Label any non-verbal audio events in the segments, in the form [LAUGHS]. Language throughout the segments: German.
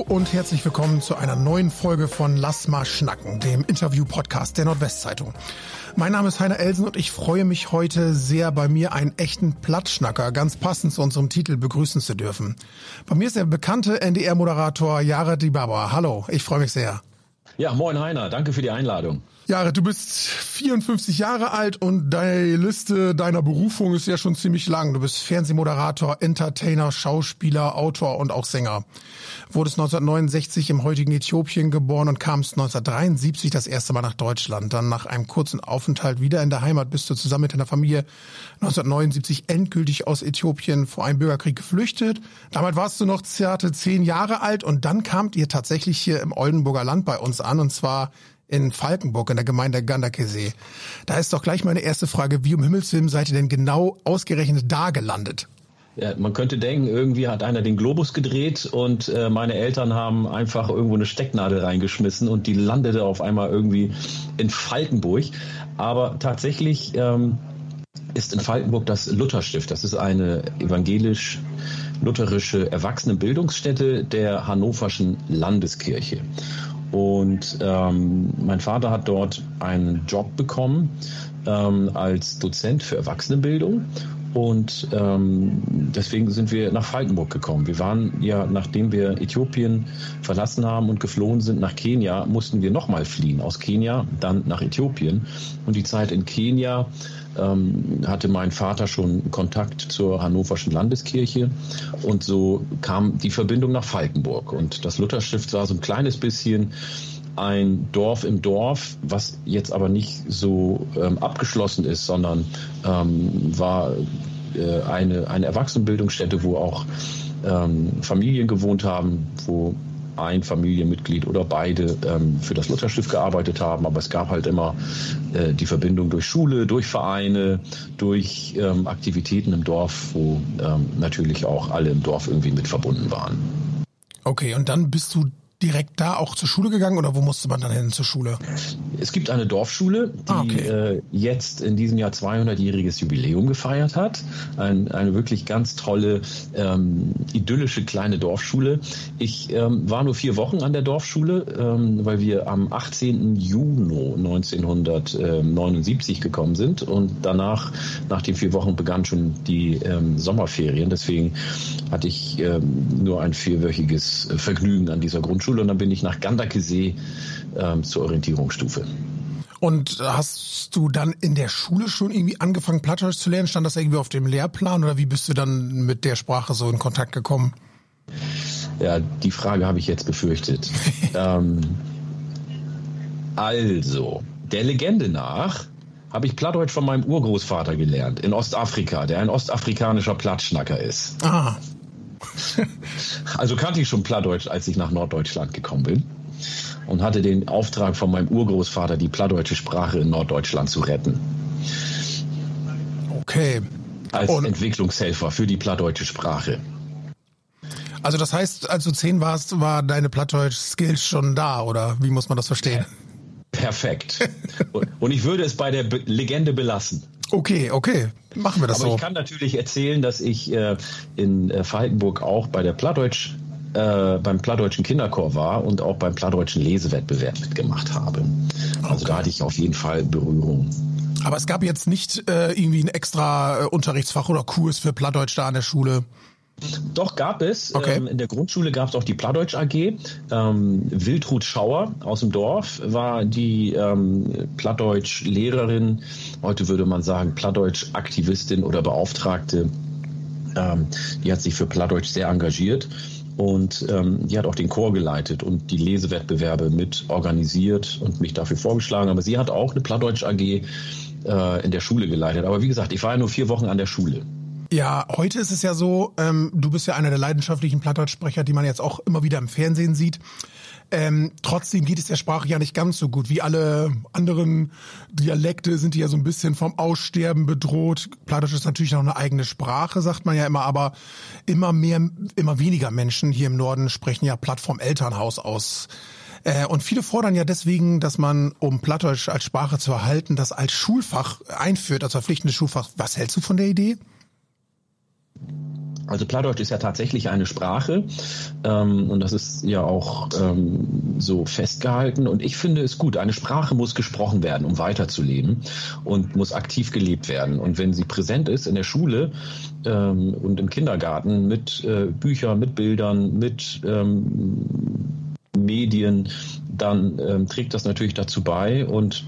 Hallo und herzlich willkommen zu einer neuen Folge von Lass mal schnacken, dem Interview-Podcast der Nordwestzeitung. Mein Name ist Heiner Elsen und ich freue mich heute sehr, bei mir einen echten Plattschnacker, ganz passend zu unserem Titel, begrüßen zu dürfen. Bei mir ist der bekannte NDR-Moderator Jared Dibaba. Hallo, ich freue mich sehr. Ja, moin Heiner, danke für die Einladung. Jahre, du bist 54 Jahre alt und deine Liste deiner Berufung ist ja schon ziemlich lang. Du bist Fernsehmoderator, Entertainer, Schauspieler, Autor und auch Sänger. Wurdest 1969 im heutigen Äthiopien geboren und kamst 1973 das erste Mal nach Deutschland. Dann nach einem kurzen Aufenthalt wieder in der Heimat bist du zusammen mit deiner Familie 1979 endgültig aus Äthiopien vor einem Bürgerkrieg geflüchtet. Damals warst du noch zarte zehn Jahre alt und dann kamt ihr tatsächlich hier im Oldenburger Land bei uns an und zwar in Falkenburg in der Gemeinde Gandakesee. Da ist doch gleich meine erste Frage, wie um Himmels Willen seid ihr denn genau ausgerechnet da gelandet? Ja, man könnte denken, irgendwie hat einer den Globus gedreht und äh, meine Eltern haben einfach irgendwo eine Stecknadel reingeschmissen und die landete auf einmal irgendwie in Falkenburg. Aber tatsächlich ähm, ist in Falkenburg das Lutherstift. Das ist eine evangelisch-lutherische Erwachsenenbildungsstätte der Hannoverschen Landeskirche. Und ähm, mein Vater hat dort einen Job bekommen ähm, als Dozent für Erwachsenenbildung. Und ähm, deswegen sind wir nach Falkenburg gekommen. Wir waren ja, nachdem wir Äthiopien verlassen haben und geflohen sind nach Kenia, mussten wir nochmal fliehen. Aus Kenia dann nach Äthiopien. Und die Zeit in Kenia ähm, hatte mein Vater schon Kontakt zur Hannoverschen Landeskirche und so kam die Verbindung nach Falkenburg. Und das Lutherstift war so ein kleines bisschen ein Dorf im Dorf, was jetzt aber nicht so ähm, abgeschlossen ist, sondern ähm, war äh, eine, eine Erwachsenenbildungsstätte, wo auch ähm, Familien gewohnt haben, wo ein Familienmitglied oder beide ähm, für das Lutherstift gearbeitet haben, aber es gab halt immer äh, die Verbindung durch Schule, durch Vereine, durch ähm, Aktivitäten im Dorf, wo ähm, natürlich auch alle im Dorf irgendwie mit verbunden waren. Okay, und dann bist du direkt da auch zur Schule gegangen oder wo musste man dann hin zur Schule? Es gibt eine Dorfschule, die ah, okay. äh, jetzt in diesem Jahr 200-jähriges Jubiläum gefeiert hat. Ein, eine wirklich ganz tolle, ähm, idyllische kleine Dorfschule. Ich ähm, war nur vier Wochen an der Dorfschule, ähm, weil wir am 18. Juni 1979 gekommen sind und danach, nach den vier Wochen, begann schon die ähm, Sommerferien. Deswegen hatte ich ähm, nur ein vierwöchiges Vergnügen an dieser Grundschule. Grundschule und dann bin ich nach Gandakesee ähm, zur Orientierungsstufe. Und hast du dann in der Schule schon irgendwie angefangen, Plattdeutsch zu lernen? Stand das irgendwie auf dem Lehrplan oder wie bist du dann mit der Sprache so in Kontakt gekommen? Ja, die Frage habe ich jetzt befürchtet. [LAUGHS] ähm, also, der Legende nach habe ich Plattdeutsch von meinem Urgroßvater gelernt in Ostafrika, der ein ostafrikanischer Plattschnacker ist. Ah. [LAUGHS] Also kannte ich schon Plattdeutsch, als ich nach Norddeutschland gekommen bin und hatte den Auftrag von meinem Urgroßvater, die plattdeutsche Sprache in Norddeutschland zu retten. Okay. Als und Entwicklungshelfer für die plattdeutsche Sprache. Also das heißt, als du zehn warst, war deine Plattdeutsch-Skills schon da, oder wie muss man das verstehen? Perfekt. und ich würde es bei der Be Legende belassen. Okay, okay. Machen wir das Aber so. ich kann natürlich erzählen, dass ich äh, in äh, Falkenburg auch bei der Plattdeutsch äh, beim Plattdeutschen Kinderchor war und auch beim Plattdeutschen Lesewettbewerb mitgemacht habe. Also okay. da hatte ich auf jeden Fall Berührung. Aber es gab jetzt nicht äh, irgendwie ein extra äh, Unterrichtsfach oder Kurs für Plattdeutsch da an der Schule? Doch, gab es. Okay. Ähm, in der Grundschule gab es auch die Plattdeutsch AG. Ähm, Wildrut Schauer aus dem Dorf war die ähm, Plattdeutsch-Lehrerin, heute würde man sagen Plattdeutsch-Aktivistin oder Beauftragte. Ähm, die hat sich für Plattdeutsch sehr engagiert und ähm, die hat auch den Chor geleitet und die Lesewettbewerbe mit organisiert und mich dafür vorgeschlagen. Aber sie hat auch eine Plattdeutsch AG äh, in der Schule geleitet. Aber wie gesagt, ich war ja nur vier Wochen an der Schule. Ja, heute ist es ja so, ähm, du bist ja einer der leidenschaftlichen Plattdeutschsprecher, die man jetzt auch immer wieder im Fernsehen sieht. Ähm, trotzdem geht es der Sprache ja nicht ganz so gut. Wie alle anderen Dialekte sind die ja so ein bisschen vom Aussterben bedroht. Plattdeutsch ist natürlich noch eine eigene Sprache, sagt man ja immer, aber immer mehr, immer weniger Menschen hier im Norden sprechen ja Platt vom Elternhaus aus. Äh, und viele fordern ja deswegen, dass man, um Plattdeutsch als Sprache zu erhalten, das als Schulfach einführt, als verpflichtendes Schulfach. Was hältst du von der Idee? Also Plattdeutsch ist ja tatsächlich eine Sprache ähm, und das ist ja auch ähm, so festgehalten. Und ich finde es gut, eine Sprache muss gesprochen werden, um weiterzuleben und muss aktiv gelebt werden. Und wenn sie präsent ist in der Schule ähm, und im Kindergarten mit äh, Büchern, mit Bildern, mit ähm, Medien, dann ähm, trägt das natürlich dazu bei und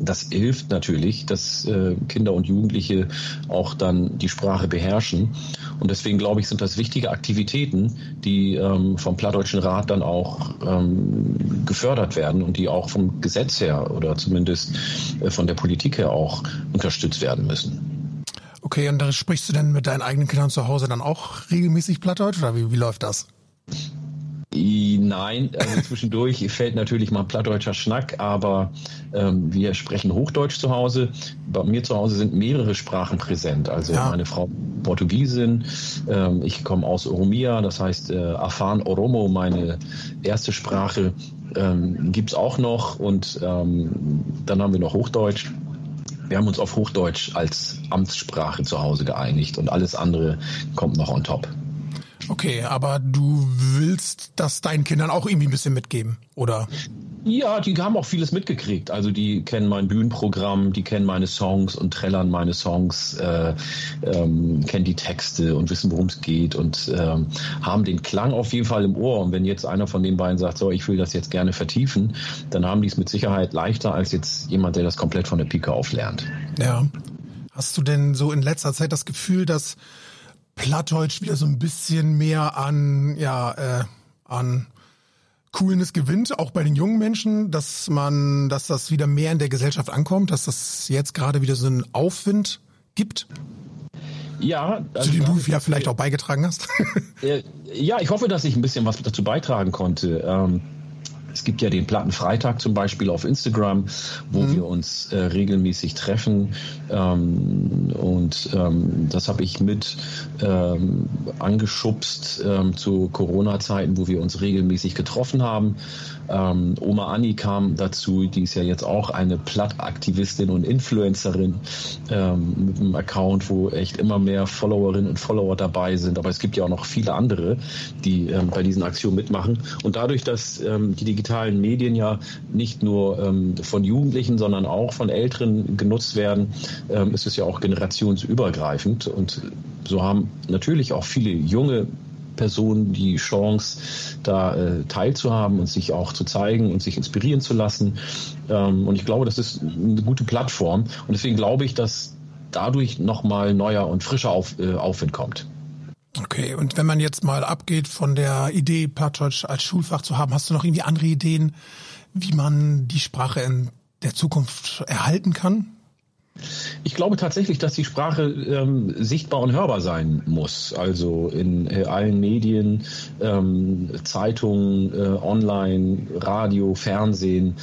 das hilft natürlich, dass äh, Kinder und Jugendliche auch dann die Sprache beherrschen. Und deswegen glaube ich, sind das wichtige Aktivitäten, die ähm, vom Plattdeutschen Rat dann auch ähm, gefördert werden und die auch vom Gesetz her oder zumindest äh, von der Politik her auch unterstützt werden müssen. Okay, und da sprichst du denn mit deinen eigenen Kindern zu Hause dann auch regelmäßig Plattdeutsch oder wie, wie läuft das? Nein, also zwischendurch [LAUGHS] fällt natürlich mal plattdeutscher Schnack, aber ähm, wir sprechen Hochdeutsch zu Hause. Bei mir zu Hause sind mehrere Sprachen präsent. Also ja. meine Frau Portugiesin, ähm, ich komme aus Oromia, das heißt äh, Afan Oromo, meine erste Sprache, ähm, gibt auch noch und ähm, dann haben wir noch Hochdeutsch. Wir haben uns auf Hochdeutsch als Amtssprache zu Hause geeinigt und alles andere kommt noch on top. Okay, aber du willst das deinen Kindern auch irgendwie ein bisschen mitgeben, oder? Ja, die haben auch vieles mitgekriegt. Also die kennen mein Bühnenprogramm, die kennen meine Songs und trällern meine Songs, äh, ähm, kennen die Texte und wissen, worum es geht und ähm, haben den Klang auf jeden Fall im Ohr. Und wenn jetzt einer von den beiden sagt, so, ich will das jetzt gerne vertiefen, dann haben die es mit Sicherheit leichter als jetzt jemand, der das komplett von der Pike auf lernt. Ja. Hast du denn so in letzter Zeit das Gefühl, dass Plattdeutsch wieder so ein bisschen mehr an, ja, äh, an Coolness gewinnt, auch bei den jungen Menschen, dass man, dass das wieder mehr in der Gesellschaft ankommt, dass das jetzt gerade wieder so einen Aufwind gibt? Ja, also zu dem du ja vielleicht auch beigetragen hast. ja, ich hoffe, dass ich ein bisschen was dazu beitragen konnte. Ähm, es gibt ja den Plattenfreitag zum Beispiel auf Instagram, wo mhm. wir uns äh, regelmäßig treffen. Ähm, und ähm, das habe ich mit ähm, angeschubst ähm, zu Corona-Zeiten, wo wir uns regelmäßig getroffen haben. Ähm, Oma Anni kam dazu, die ist ja jetzt auch eine Plattaktivistin und Influencerin ähm, mit einem Account, wo echt immer mehr Followerinnen und Follower dabei sind. Aber es gibt ja auch noch viele andere, die ähm, bei diesen Aktionen mitmachen. Und dadurch, dass ähm, die digitalen Medien ja nicht nur ähm, von Jugendlichen, sondern auch von Älteren genutzt werden, ähm, ist es ja auch generationsübergreifend. Und so haben natürlich auch viele junge Personen die Chance, da äh, teilzuhaben und sich auch zu zeigen und sich inspirieren zu lassen. Ähm, und ich glaube, das ist eine gute Plattform. Und deswegen glaube ich, dass dadurch nochmal neuer und frischer Auf, äh, Aufwind kommt. Okay, und wenn man jetzt mal abgeht von der Idee, Plattdeutsch als Schulfach zu haben, hast du noch irgendwie andere Ideen, wie man die Sprache in der Zukunft erhalten kann? Ich glaube tatsächlich, dass die Sprache ähm, sichtbar und hörbar sein muss. Also in äh, allen Medien, ähm, Zeitungen, äh, online, Radio, Fernsehen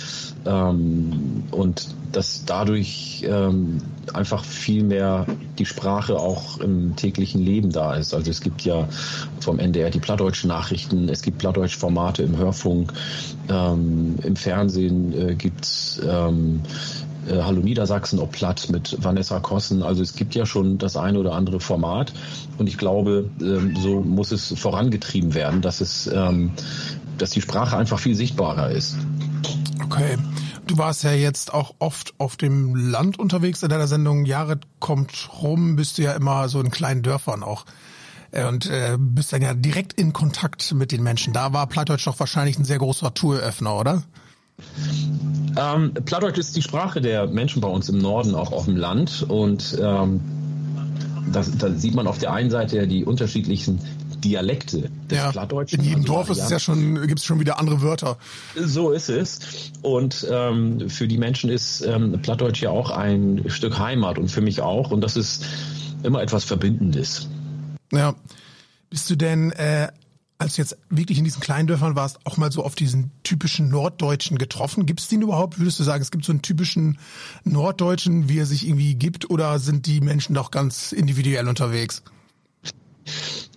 ähm, und dass dadurch ähm, einfach viel mehr die Sprache auch im täglichen Leben da ist. Also es gibt ja vom NDR die plattdeutschen Nachrichten, es gibt plattdeutsche Formate im Hörfunk, ähm, im Fernsehen äh, gibt's ähm, äh, Hallo Niedersachsen, ob platt mit Vanessa Kossen. Also es gibt ja schon das eine oder andere Format und ich glaube, ähm, so muss es vorangetrieben werden, dass es, ähm, dass die Sprache einfach viel sichtbarer ist. Okay. Du warst ja jetzt auch oft auf dem Land unterwegs in deiner Sendung. Jahre kommt rum, bist du ja immer so in kleinen Dörfern auch äh, und äh, bist dann ja direkt in Kontakt mit den Menschen. Da war Plattdeutsch doch wahrscheinlich ein sehr großer Touröffner, oder? Ähm, Plattdeutsch ist die Sprache der Menschen bei uns im Norden, auch auf dem Land. Und ähm, das, da sieht man auf der einen Seite ja die unterschiedlichen Dialekte des ja, Plattdeutschen. In jedem also Dorf ist es ja schon, gibt es schon wieder andere Wörter. So ist es. Und ähm, für die Menschen ist ähm, Plattdeutsch ja auch ein Stück Heimat und für mich auch. Und das ist immer etwas Verbindendes. Ja. Bist du denn äh, als du jetzt wirklich in diesen kleinen Dörfern warst, auch mal so auf diesen typischen Norddeutschen getroffen? Gibt es den überhaupt? Würdest du sagen, es gibt so einen typischen Norddeutschen, wie er sich irgendwie gibt, oder sind die Menschen doch ganz individuell unterwegs?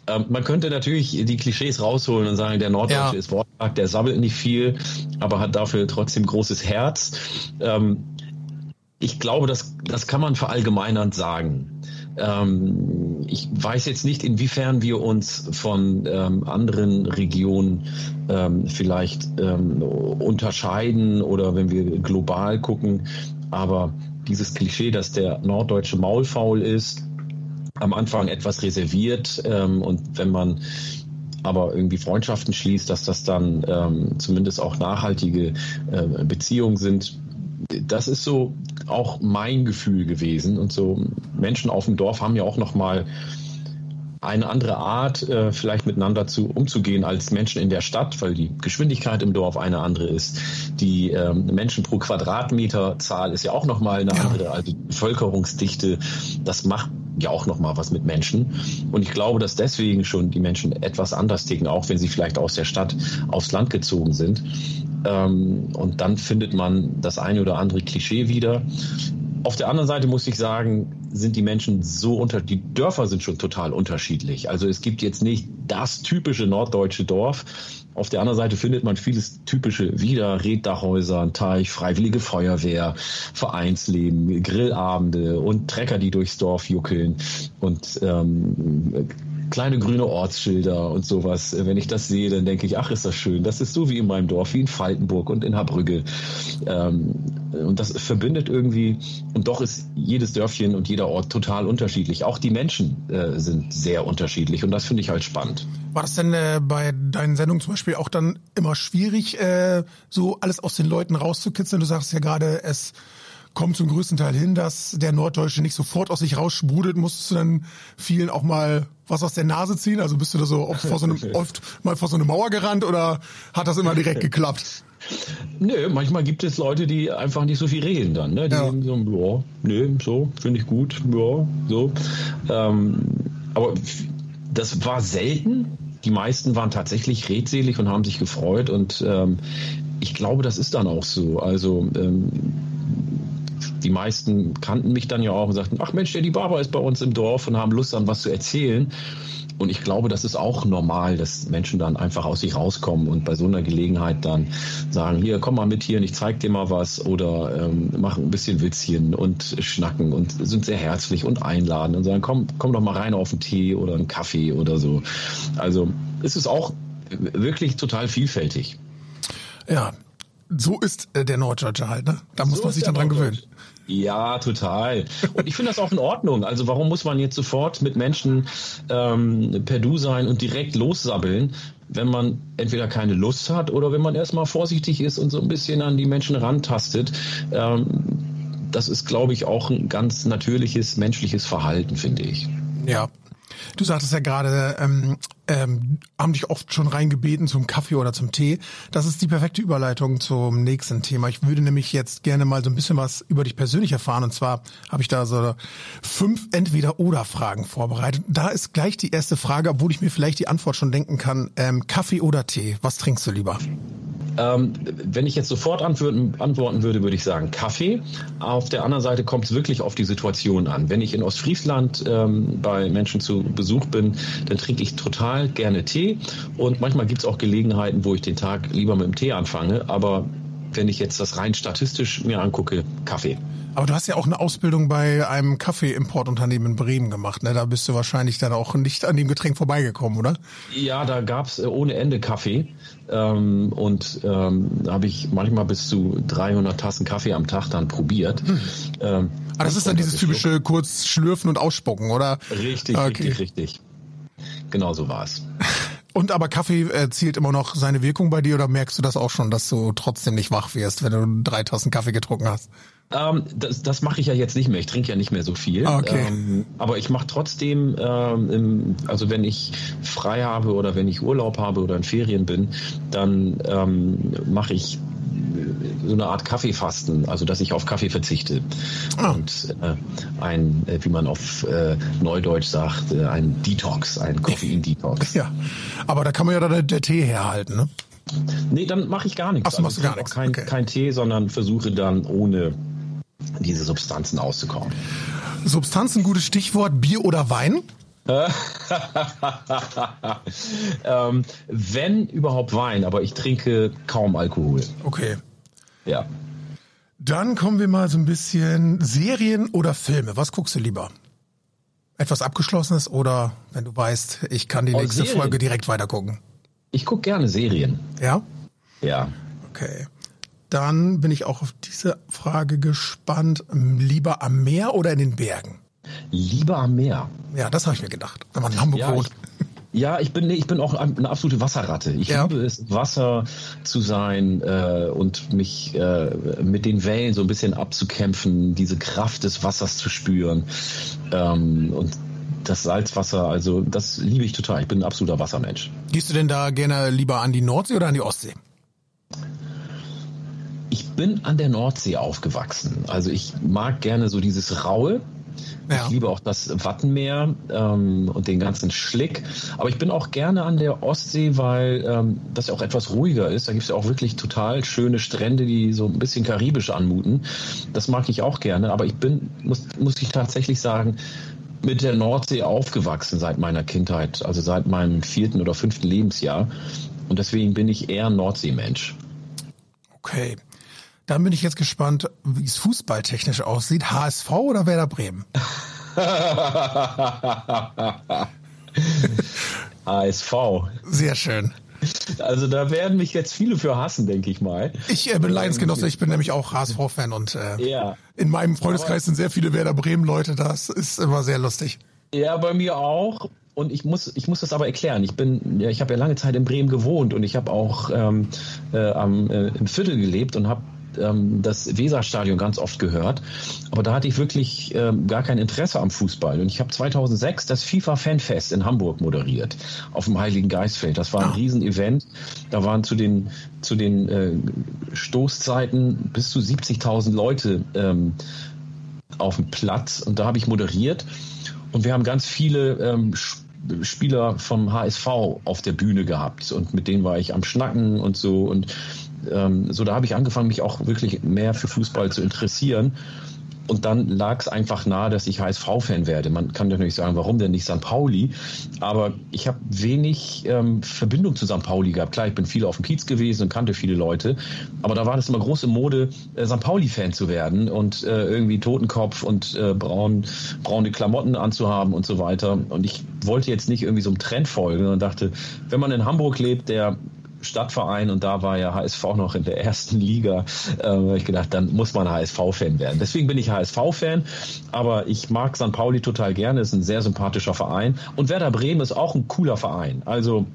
Ähm, man könnte natürlich die Klischees rausholen und sagen, der Norddeutsche ja. ist wortkarg, der sammelt nicht viel, aber hat dafür trotzdem großes Herz. Ähm, ich glaube, das, das kann man verallgemeinernd sagen. Ähm, ich weiß jetzt nicht, inwiefern wir uns von ähm, anderen Regionen ähm, vielleicht ähm, unterscheiden oder wenn wir global gucken, aber dieses Klischee, dass der norddeutsche Maulfaul ist, am Anfang etwas reserviert ähm, und wenn man aber irgendwie Freundschaften schließt, dass das dann ähm, zumindest auch nachhaltige äh, Beziehungen sind. Das ist so auch mein Gefühl gewesen. Und so Menschen auf dem Dorf haben ja auch noch mal eine andere Art, äh, vielleicht miteinander zu umzugehen als Menschen in der Stadt, weil die Geschwindigkeit im Dorf eine andere ist. Die ähm, Menschen pro Quadratmeterzahl ist ja auch nochmal eine andere, also Bevölkerungsdichte. Das macht ja auch nochmal was mit Menschen. Und ich glaube, dass deswegen schon die Menschen etwas anders ticken, auch wenn sie vielleicht aus der Stadt aufs Land gezogen sind. Ähm, und dann findet man das eine oder andere Klischee wieder. Auf der anderen Seite muss ich sagen, sind die Menschen so unter, die Dörfer sind schon total unterschiedlich. Also es gibt jetzt nicht das typische norddeutsche Dorf. Auf der anderen Seite findet man vieles typische wieder, Reddachhäuser, ein Teich, freiwillige Feuerwehr, Vereinsleben, Grillabende und Trecker, die durchs Dorf juckeln und ähm, kleine grüne Ortsschilder und sowas. Wenn ich das sehe, dann denke ich, ach, ist das schön. Das ist so wie in meinem Dorf, wie in Faltenburg und in Habrügge. Ähm, und das verbindet irgendwie, und doch ist jedes Dörfchen und jeder Ort total unterschiedlich. Auch die Menschen äh, sind sehr unterschiedlich und das finde ich halt spannend. War das denn äh, bei deinen Sendungen zum Beispiel auch dann immer schwierig, äh, so alles aus den Leuten rauszukitzeln? Du sagst ja gerade, es kommt zum größten Teil hin, dass der Norddeutsche nicht sofort aus sich raussprudelt. Musstest du dann vielen auch mal was aus der Nase ziehen? Also bist du da so oft, vor so einem, [LAUGHS] oft mal vor so eine Mauer gerannt oder hat das immer direkt geklappt? [LAUGHS] Nö, manchmal gibt es Leute, die einfach nicht so viel reden dann. Ne? Die ja. so, ja, nö, so, finde ich gut, ja, so. Ähm, aber das war selten. Die meisten waren tatsächlich redselig und haben sich gefreut und ähm, ich glaube, das ist dann auch so. Also ähm, die meisten kannten mich dann ja auch und sagten, ach Mensch, der die Barber ist bei uns im Dorf und haben Lust an was zu erzählen. Und ich glaube, das ist auch normal, dass Menschen dann einfach aus sich rauskommen und bei so einer Gelegenheit dann sagen, hier, komm mal mit hier und ich zeig dir mal was oder ähm, machen ein bisschen Witzchen und schnacken und sind sehr herzlich und einladen und sagen, komm, komm doch mal rein auf einen Tee oder einen Kaffee oder so. Also es ist auch wirklich total vielfältig. Ja, so ist äh, der Norddeutsche halt, ne? Da muss so man sich dann dran gewöhnen. Ja, total. Und ich finde das auch in Ordnung. Also warum muss man jetzt sofort mit Menschen ähm, per Du sein und direkt lossabbeln, wenn man entweder keine Lust hat oder wenn man erstmal vorsichtig ist und so ein bisschen an die Menschen rantastet. Ähm, das ist, glaube ich, auch ein ganz natürliches menschliches Verhalten, finde ich. Ja, Du sagtest ja gerade, ähm, ähm, haben dich oft schon reingebeten zum Kaffee oder zum Tee. Das ist die perfekte Überleitung zum nächsten Thema. Ich würde nämlich jetzt gerne mal so ein bisschen was über dich persönlich erfahren. Und zwar habe ich da so fünf Entweder-Oder-Fragen vorbereitet. Da ist gleich die erste Frage, obwohl ich mir vielleicht die Antwort schon denken kann. Ähm, Kaffee oder Tee? Was trinkst du lieber? Ähm, wenn ich jetzt sofort antworten, würde, würde ich sagen Kaffee. Auf der anderen Seite kommt es wirklich auf die Situation an. Wenn ich in Ostfriesland ähm, bei Menschen zu Besuch bin, dann trinke ich total gerne Tee. Und manchmal gibt es auch Gelegenheiten, wo ich den Tag lieber mit dem Tee anfange. Aber wenn ich jetzt das rein statistisch mir angucke, Kaffee. Aber du hast ja auch eine Ausbildung bei einem Kaffeeimportunternehmen in Bremen gemacht. Ne? Da bist du wahrscheinlich dann auch nicht an dem Getränk vorbeigekommen, oder? Ja, da gab's äh, ohne Ende Kaffee. Ähm, und ähm, da habe ich manchmal bis zu 300 Tassen Kaffee am Tag dann probiert. Hm. Ähm, ah, das ist dann dieses typische kurz schlürfen und ausspucken, oder? Richtig, okay. richtig, richtig. Genau so war es. [LAUGHS] Und aber Kaffee erzielt immer noch seine Wirkung bei dir oder merkst du das auch schon, dass du trotzdem nicht wach wirst, wenn du drei Tassen Kaffee getrunken hast? Ähm, das das mache ich ja jetzt nicht mehr. Ich trinke ja nicht mehr so viel. Ah, okay. Ähm, aber ich mache trotzdem, ähm, im, also wenn ich frei habe oder wenn ich Urlaub habe oder in Ferien bin, dann ähm, mache ich so eine Art Kaffeefasten, also dass ich auf Kaffee verzichte ah. und äh, ein, äh, wie man auf äh, Neudeutsch sagt, äh, ein Detox, ein Koffein-Detox. [LAUGHS] Ja, aber da kann man ja dann der Tee herhalten, ne? Nee, dann mache ich gar nichts. Ach, du machst also, gar nichts. Kein, okay. kein Tee, sondern versuche dann ohne diese Substanzen auszukommen. Substanzen, gutes Stichwort, Bier oder Wein? [LAUGHS] ähm, wenn überhaupt Wein, aber ich trinke kaum Alkohol. Okay. Ja. Dann kommen wir mal so ein bisschen Serien oder Filme. Was guckst du lieber? Etwas Abgeschlossenes oder wenn du weißt, ich kann die oh, nächste Serien. Folge direkt weitergucken? Ich gucke gerne Serien. Ja? Ja. Okay. Dann bin ich auch auf diese Frage gespannt. Lieber am Meer oder in den Bergen? Lieber am Meer. Ja, das habe ich mir gedacht, wenn man in Hamburg ja, wohnt. Ich, ja, ich bin, ich bin auch eine absolute Wasserratte. Ich ja. liebe es, Wasser zu sein äh, und mich äh, mit den Wellen so ein bisschen abzukämpfen, diese Kraft des Wassers zu spüren. Ähm, und das Salzwasser, also das liebe ich total. Ich bin ein absoluter Wassermensch. Gehst du denn da gerne lieber an die Nordsee oder an die Ostsee? Ich bin an der Nordsee aufgewachsen. Also ich mag gerne so dieses Raue. Ja. Ich liebe auch das Wattenmeer ähm, und den ganzen Schlick. Aber ich bin auch gerne an der Ostsee, weil ähm, das auch etwas ruhiger ist. Da gibt es ja auch wirklich total schöne Strände, die so ein bisschen karibisch anmuten. Das mag ich auch gerne. Aber ich bin, muss, muss ich tatsächlich sagen, mit der Nordsee aufgewachsen seit meiner Kindheit, also seit meinem vierten oder fünften Lebensjahr. Und deswegen bin ich eher Nordseemensch. Okay. Dann bin ich jetzt gespannt, wie es fußballtechnisch aussieht. HSV oder Werder Bremen? [LAUGHS] HSV. Sehr schön. Also da werden mich jetzt viele für hassen, denke ich mal. Ich äh, bin Leidensgenosse, ich bin nämlich auch HSV-Fan und äh, ja. in meinem Freundeskreis sind sehr viele Werder Bremen-Leute, das ist immer sehr lustig. Ja, bei mir auch. Und ich muss, ich muss das aber erklären. Ich bin, ja, ich habe ja lange Zeit in Bremen gewohnt und ich habe auch ähm, äh, am, äh, im Viertel gelebt und habe ähm, das Weserstadion ganz oft gehört. Aber da hatte ich wirklich ähm, gar kein Interesse am Fußball. Und ich habe 2006 das FIFA Fanfest in Hamburg moderiert auf dem Heiligen Geistfeld. Das war ein ah. Riesenevent. Da waren zu den, zu den äh, Stoßzeiten bis zu 70.000 Leute ähm, auf dem Platz. Und da habe ich moderiert. Und wir haben ganz viele ähm, Spieler vom HSV auf der Bühne gehabt und mit denen war ich am Schnacken und so und ähm, so da habe ich angefangen, mich auch wirklich mehr für Fußball zu interessieren. Und dann lag es einfach nahe, dass ich HSV-Fan werde. Man kann natürlich sagen, warum denn nicht St. Pauli? Aber ich habe wenig ähm, Verbindung zu St. Pauli gehabt. Klar, ich bin viel auf dem Kiez gewesen und kannte viele Leute. Aber da war das immer große Mode, äh, St. Pauli-Fan zu werden und äh, irgendwie Totenkopf und äh, braun, braune Klamotten anzuhaben und so weiter. Und ich wollte jetzt nicht irgendwie so einem Trend folgen und dachte, wenn man in Hamburg lebt, der Stadtverein und da war ja HSV noch in der ersten Liga. Äh, habe ich gedacht, dann muss man HSV-Fan werden. Deswegen bin ich HSV-Fan, aber ich mag St. Pauli total gerne, ist ein sehr sympathischer Verein. Und Werder Bremen ist auch ein cooler Verein. Also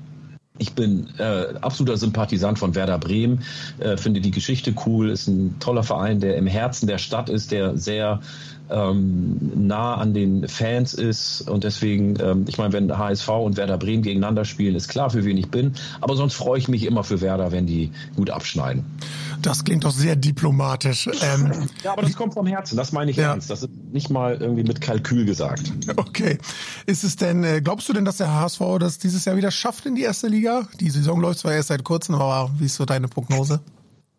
ich bin äh, absoluter Sympathisant von Werder Bremen, äh, finde die Geschichte cool, ist ein toller Verein, der im Herzen der Stadt ist, der sehr ähm, nah an den Fans ist und deswegen, ähm, ich meine, wenn HSV und Werder Bremen gegeneinander spielen, ist klar, für wen ich bin, aber sonst freue ich mich immer für Werder, wenn die gut abschneiden. Das klingt doch sehr diplomatisch. Ähm, ja, aber das kommt vom Herzen, das meine ich ja. ernst. Das ist nicht mal irgendwie mit Kalkül gesagt. Okay. Ist es denn, äh, glaubst du denn, dass der HSV das dieses Jahr wieder schafft in die erste Liga? Die Saison läuft zwar erst seit kurzem, aber wie ist so deine Prognose?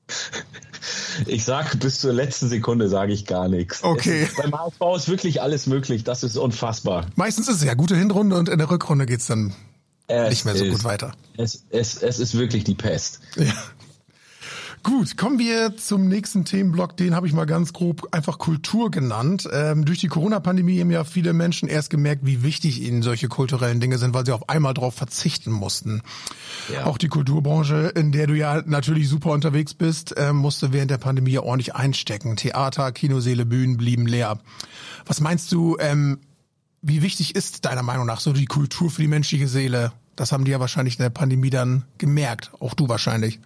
[LAUGHS] Ich sage bis zur letzten Sekunde sage ich gar nichts. Okay. Ist, beim HSV ist wirklich alles möglich. Das ist unfassbar. Meistens ist es ja gute Hinrunde und in der Rückrunde geht's dann es nicht mehr so ist, gut weiter. Es, es, es ist wirklich die Pest. Ja. Gut, kommen wir zum nächsten Themenblock. Den habe ich mal ganz grob einfach Kultur genannt. Ähm, durch die Corona-Pandemie haben ja viele Menschen erst gemerkt, wie wichtig ihnen solche kulturellen Dinge sind, weil sie auf einmal darauf verzichten mussten. Ja. Auch die Kulturbranche, in der du ja natürlich super unterwegs bist, äh, musste während der Pandemie ordentlich einstecken. Theater, Kinoseele, Bühnen blieben leer. Was meinst du, ähm, wie wichtig ist deiner Meinung nach so die Kultur für die menschliche Seele? Das haben die ja wahrscheinlich in der Pandemie dann gemerkt. Auch du wahrscheinlich.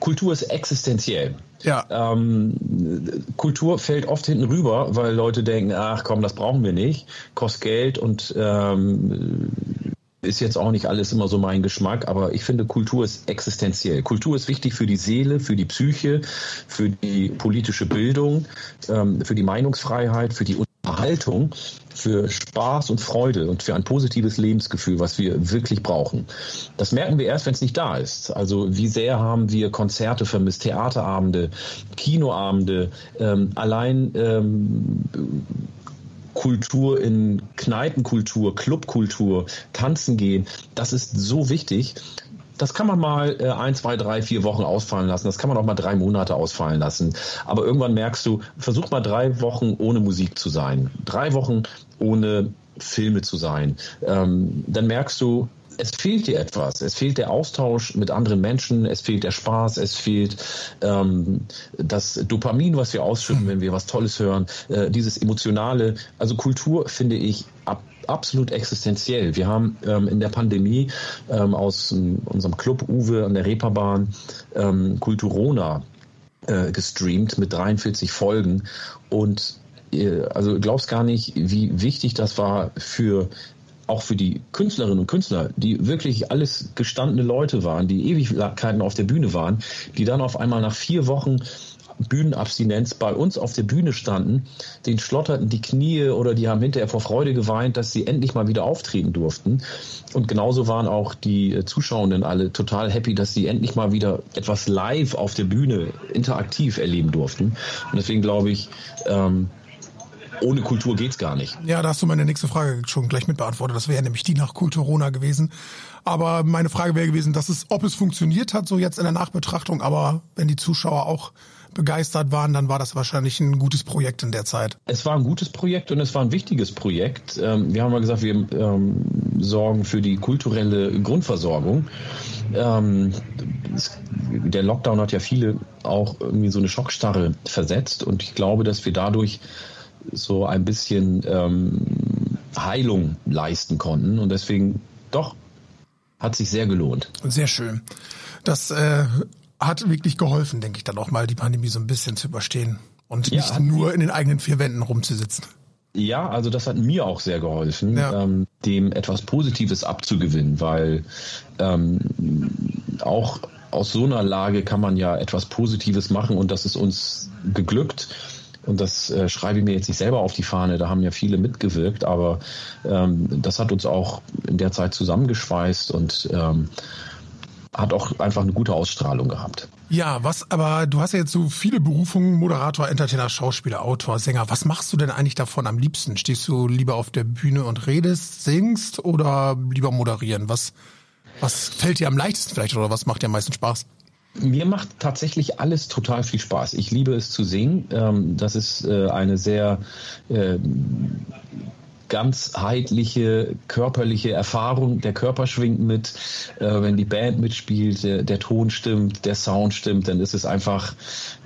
Kultur ist existenziell. Ja. Ähm, Kultur fällt oft hinten rüber, weil Leute denken, ach komm, das brauchen wir nicht, kostet Geld und ähm, ist jetzt auch nicht alles immer so mein Geschmack, aber ich finde, Kultur ist existenziell. Kultur ist wichtig für die Seele, für die Psyche, für die politische Bildung, ähm, für die Meinungsfreiheit, für die Unterhaltung für Spaß und Freude und für ein positives Lebensgefühl, was wir wirklich brauchen. Das merken wir erst, wenn es nicht da ist. Also wie sehr haben wir Konzerte vermisst, Theaterabende, Kinoabende, ähm, allein ähm, Kultur in Kneipenkultur, Clubkultur, Tanzen gehen. Das ist so wichtig das kann man mal äh, ein, zwei, drei, vier Wochen ausfallen lassen. Das kann man auch mal drei Monate ausfallen lassen. Aber irgendwann merkst du, versuch mal drei Wochen ohne Musik zu sein. Drei Wochen ohne Filme zu sein. Ähm, dann merkst du, es fehlt dir etwas. Es fehlt der Austausch mit anderen Menschen, es fehlt der Spaß, es fehlt ähm, das Dopamin, was wir ausschütten, wenn wir was Tolles hören, äh, dieses Emotionale. Also Kultur finde ich ab, absolut existenziell. Wir haben ähm, in der Pandemie ähm, aus ähm, unserem Club Uwe an der Reeperbahn ähm, Kulturona äh, gestreamt mit 43 Folgen und äh, also glaubst gar nicht, wie wichtig das war für auch für die Künstlerinnen und Künstler, die wirklich alles gestandene Leute waren, die Ewigkeiten auf der Bühne waren, die dann auf einmal nach vier Wochen Bühnenabstinenz bei uns auf der Bühne standen, den schlotterten die Knie oder die haben hinterher vor Freude geweint, dass sie endlich mal wieder auftreten durften. Und genauso waren auch die Zuschauenden alle total happy, dass sie endlich mal wieder etwas live auf der Bühne interaktiv erleben durften. Und deswegen glaube ich, ähm, ohne Kultur geht's gar nicht. Ja, da hast du meine nächste Frage schon gleich mit beantwortet. Das wäre nämlich die nach Kulturona gewesen. Aber meine Frage wäre gewesen, dass es, ob es funktioniert hat, so jetzt in der Nachbetrachtung. Aber wenn die Zuschauer auch begeistert waren, dann war das wahrscheinlich ein gutes Projekt in der Zeit. Es war ein gutes Projekt und es war ein wichtiges Projekt. Ähm, wir haben mal gesagt, wir ähm, sorgen für die kulturelle Grundversorgung. Ähm, der Lockdown hat ja viele auch irgendwie so eine Schockstarre versetzt und ich glaube, dass wir dadurch so ein bisschen Heilung leisten konnten. Und deswegen doch hat sich sehr gelohnt. Sehr schön. Das äh, hat wirklich geholfen, denke ich, dann auch mal die Pandemie so ein bisschen zu überstehen und ja, nicht nur in den eigenen vier Wänden rumzusitzen. Ja, also das hat mir auch sehr geholfen, ja. ähm, dem etwas Positives abzugewinnen, weil ähm, auch aus so einer Lage kann man ja etwas Positives machen und das ist uns geglückt. Und das äh, schreibe ich mir jetzt nicht selber auf die Fahne, da haben ja viele mitgewirkt, aber ähm, das hat uns auch in der Zeit zusammengeschweißt und ähm, hat auch einfach eine gute Ausstrahlung gehabt. Ja, was, aber du hast ja jetzt so viele Berufungen, Moderator, Entertainer, Schauspieler, Autor, Sänger. Was machst du denn eigentlich davon am liebsten? Stehst du lieber auf der Bühne und redest, singst oder lieber moderieren? Was, was fällt dir am leichtesten vielleicht oder was macht dir am meisten Spaß? Mir macht tatsächlich alles total viel Spaß. Ich liebe es zu singen. Ähm, das ist äh, eine sehr äh, ganzheitliche körperliche Erfahrung. Der Körper schwingt mit, äh, wenn die Band mitspielt, der, der, Ton stimmt, der Sound stimmt, dann ist es einfach